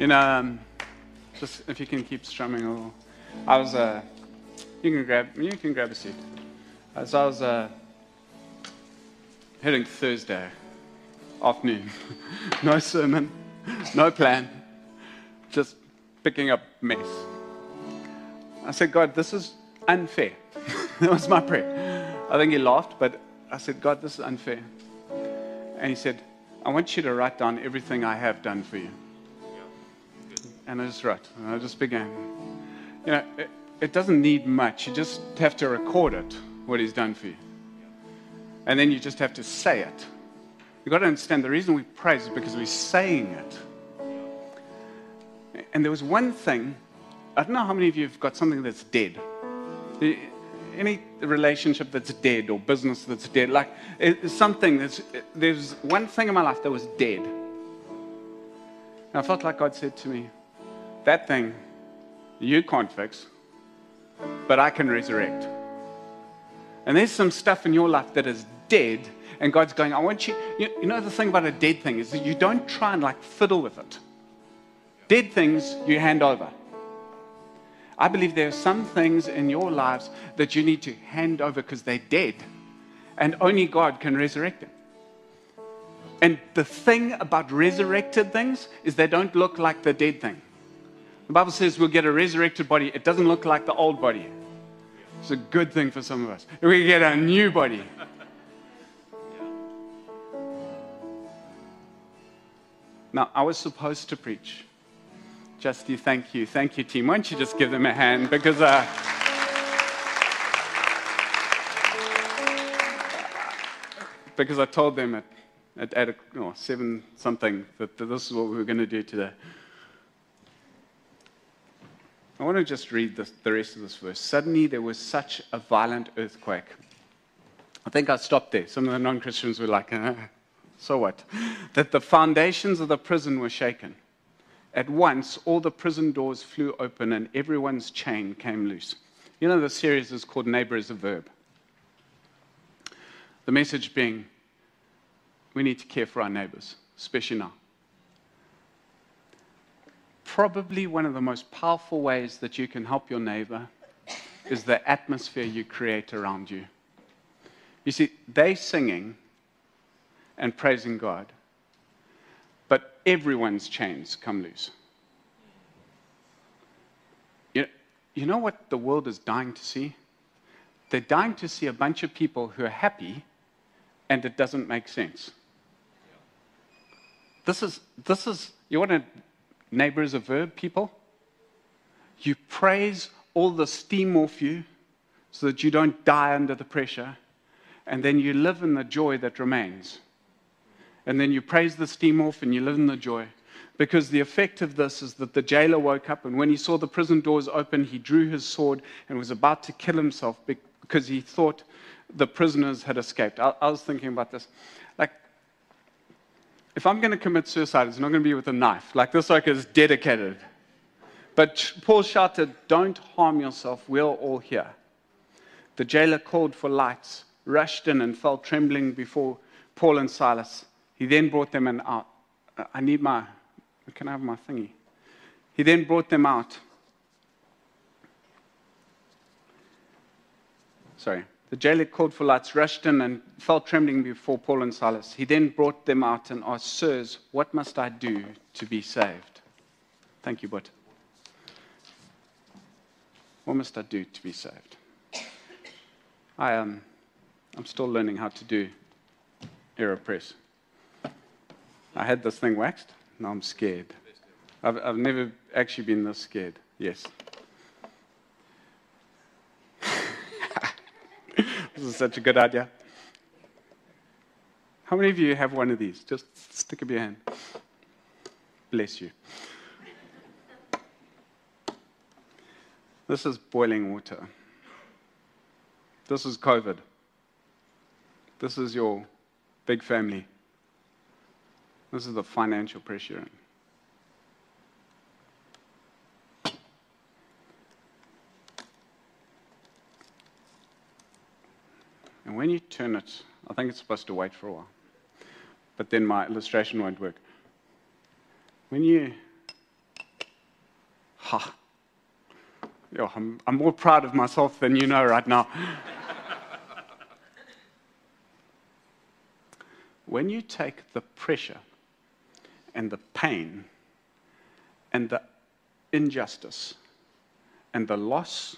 You know, um, just if you can keep strumming a little. I was, uh, you can grab, you can grab a seat. As I was uh, heading Thursday afternoon, no sermon, no plan, just picking up mess. I said, God, this is unfair. that was my prayer. I think he laughed, but I said, God, this is unfair. And he said, I want you to write down everything I have done for you. And I just wrote, and I just began. You know, it, it doesn't need much. You just have to record it, what he's done for you. And then you just have to say it. You've got to understand the reason we praise is because we're saying it. And there was one thing, I don't know how many of you have got something that's dead. Any relationship that's dead or business that's dead, like it's something that's, there's one thing in my life that was dead. And I felt like God said to me, that thing you can't fix, but I can resurrect. And there's some stuff in your life that is dead, and God's going, I want you, you, know, the thing about a dead thing is that you don't try and like fiddle with it. Dead things you hand over. I believe there are some things in your lives that you need to hand over because they're dead, and only God can resurrect them. And the thing about resurrected things is they don't look like the dead thing. The Bible says we'll get a resurrected body. It doesn't look like the old body. It's a good thing for some of us. We get a new body. Now, I was supposed to preach. Justy, thank you. Thank you, team. Why don't you just give them a hand? Because uh, because I told them at, at, at oh, 7 something that, that this is what we were going to do today. I want to just read this, the rest of this verse. Suddenly there was such a violent earthquake. I think I stopped there. Some of the non Christians were like, uh, so what? That the foundations of the prison were shaken. At once, all the prison doors flew open and everyone's chain came loose. You know, the series is called Neighbor is a Verb. The message being, we need to care for our neighbors, especially now probably one of the most powerful ways that you can help your neighbor is the atmosphere you create around you. You see, they singing and praising God, but everyone's chains come loose. You know, you know what the world is dying to see? They're dying to see a bunch of people who are happy and it doesn't make sense. This is, this is, you want to Neighbor is a verb, people. You praise all the steam off you so that you don't die under the pressure. And then you live in the joy that remains. And then you praise the steam off and you live in the joy. Because the effect of this is that the jailer woke up, and when he saw the prison doors open, he drew his sword and was about to kill himself because he thought the prisoners had escaped. I, I was thinking about this if I'm going to commit suicide, it's not going to be with a knife. Like this like is dedicated. But Paul shouted, Don't harm yourself, we're all here. The jailer called for lights, rushed in, and fell trembling before Paul and Silas. He then brought them in out. I need my, can I have my thingy? He then brought them out. Sorry. The jailer called for lights, rushed in, and fell trembling before Paul and Silas. He then brought them out and asked, Sirs, what must I do to be saved? Thank you, but what must I do to be saved? I am. Um, I'm still learning how to do AeroPress. I had this thing waxed. Now I'm scared. I've, I've never actually been this scared. Yes. This is such a good idea. How many of you have one of these? Just stick up your hand. Bless you. This is boiling water. This is COVID. This is your big family. This is the financial pressure. And when you turn it, I think it's supposed to wait for a while. But then my illustration won't work. When you Ha. I'm, I'm more proud of myself than you know right now. when you take the pressure and the pain and the injustice and the loss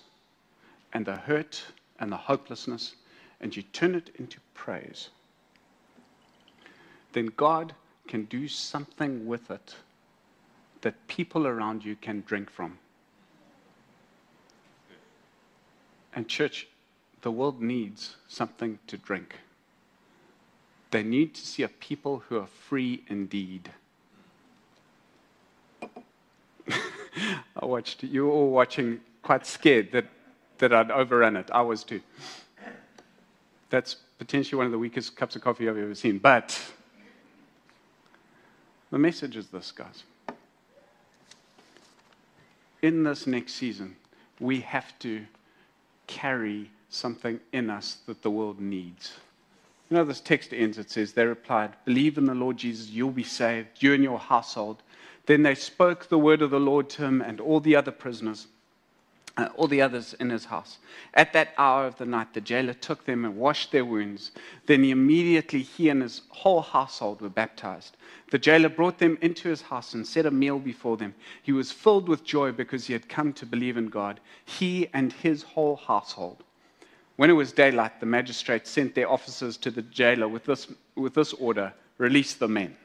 and the hurt and the hopelessness and you turn it into praise, then God can do something with it that people around you can drink from. And, church, the world needs something to drink. They need to see a people who are free indeed. I watched, you all watching quite scared that, that I'd overrun it. I was too. That's potentially one of the weakest cups of coffee I've ever seen. But the message is this, guys. In this next season, we have to carry something in us that the world needs. You know, this text ends, it says, They replied, Believe in the Lord Jesus, you'll be saved, you and your household. Then they spoke the word of the Lord to him and all the other prisoners uh, all the others in his house. At that hour of the night, the jailer took them and washed their wounds. Then immediately he and his whole household were baptized. The jailer brought them into his house and set a meal before them. He was filled with joy because he had come to believe in God, he and his whole household. When it was daylight, the magistrates sent their officers to the jailer with this, with this order release the men.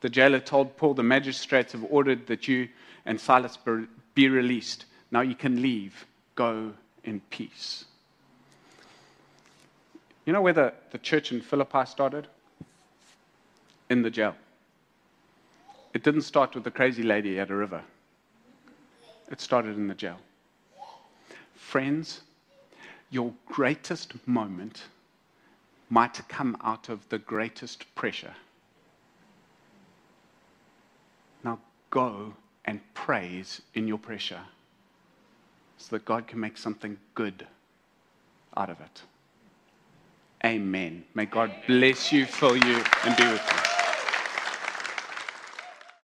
The jailer told Paul, The magistrates have ordered that you and Silas be released. Now you can leave. Go in peace. You know where the, the church in Philippi started? In the jail. It didn't start with the crazy lady at a river, it started in the jail. Friends, your greatest moment might come out of the greatest pressure. Now go and praise in your pressure so that God can make something good out of it. Amen. May God bless you, fill you, and be with you.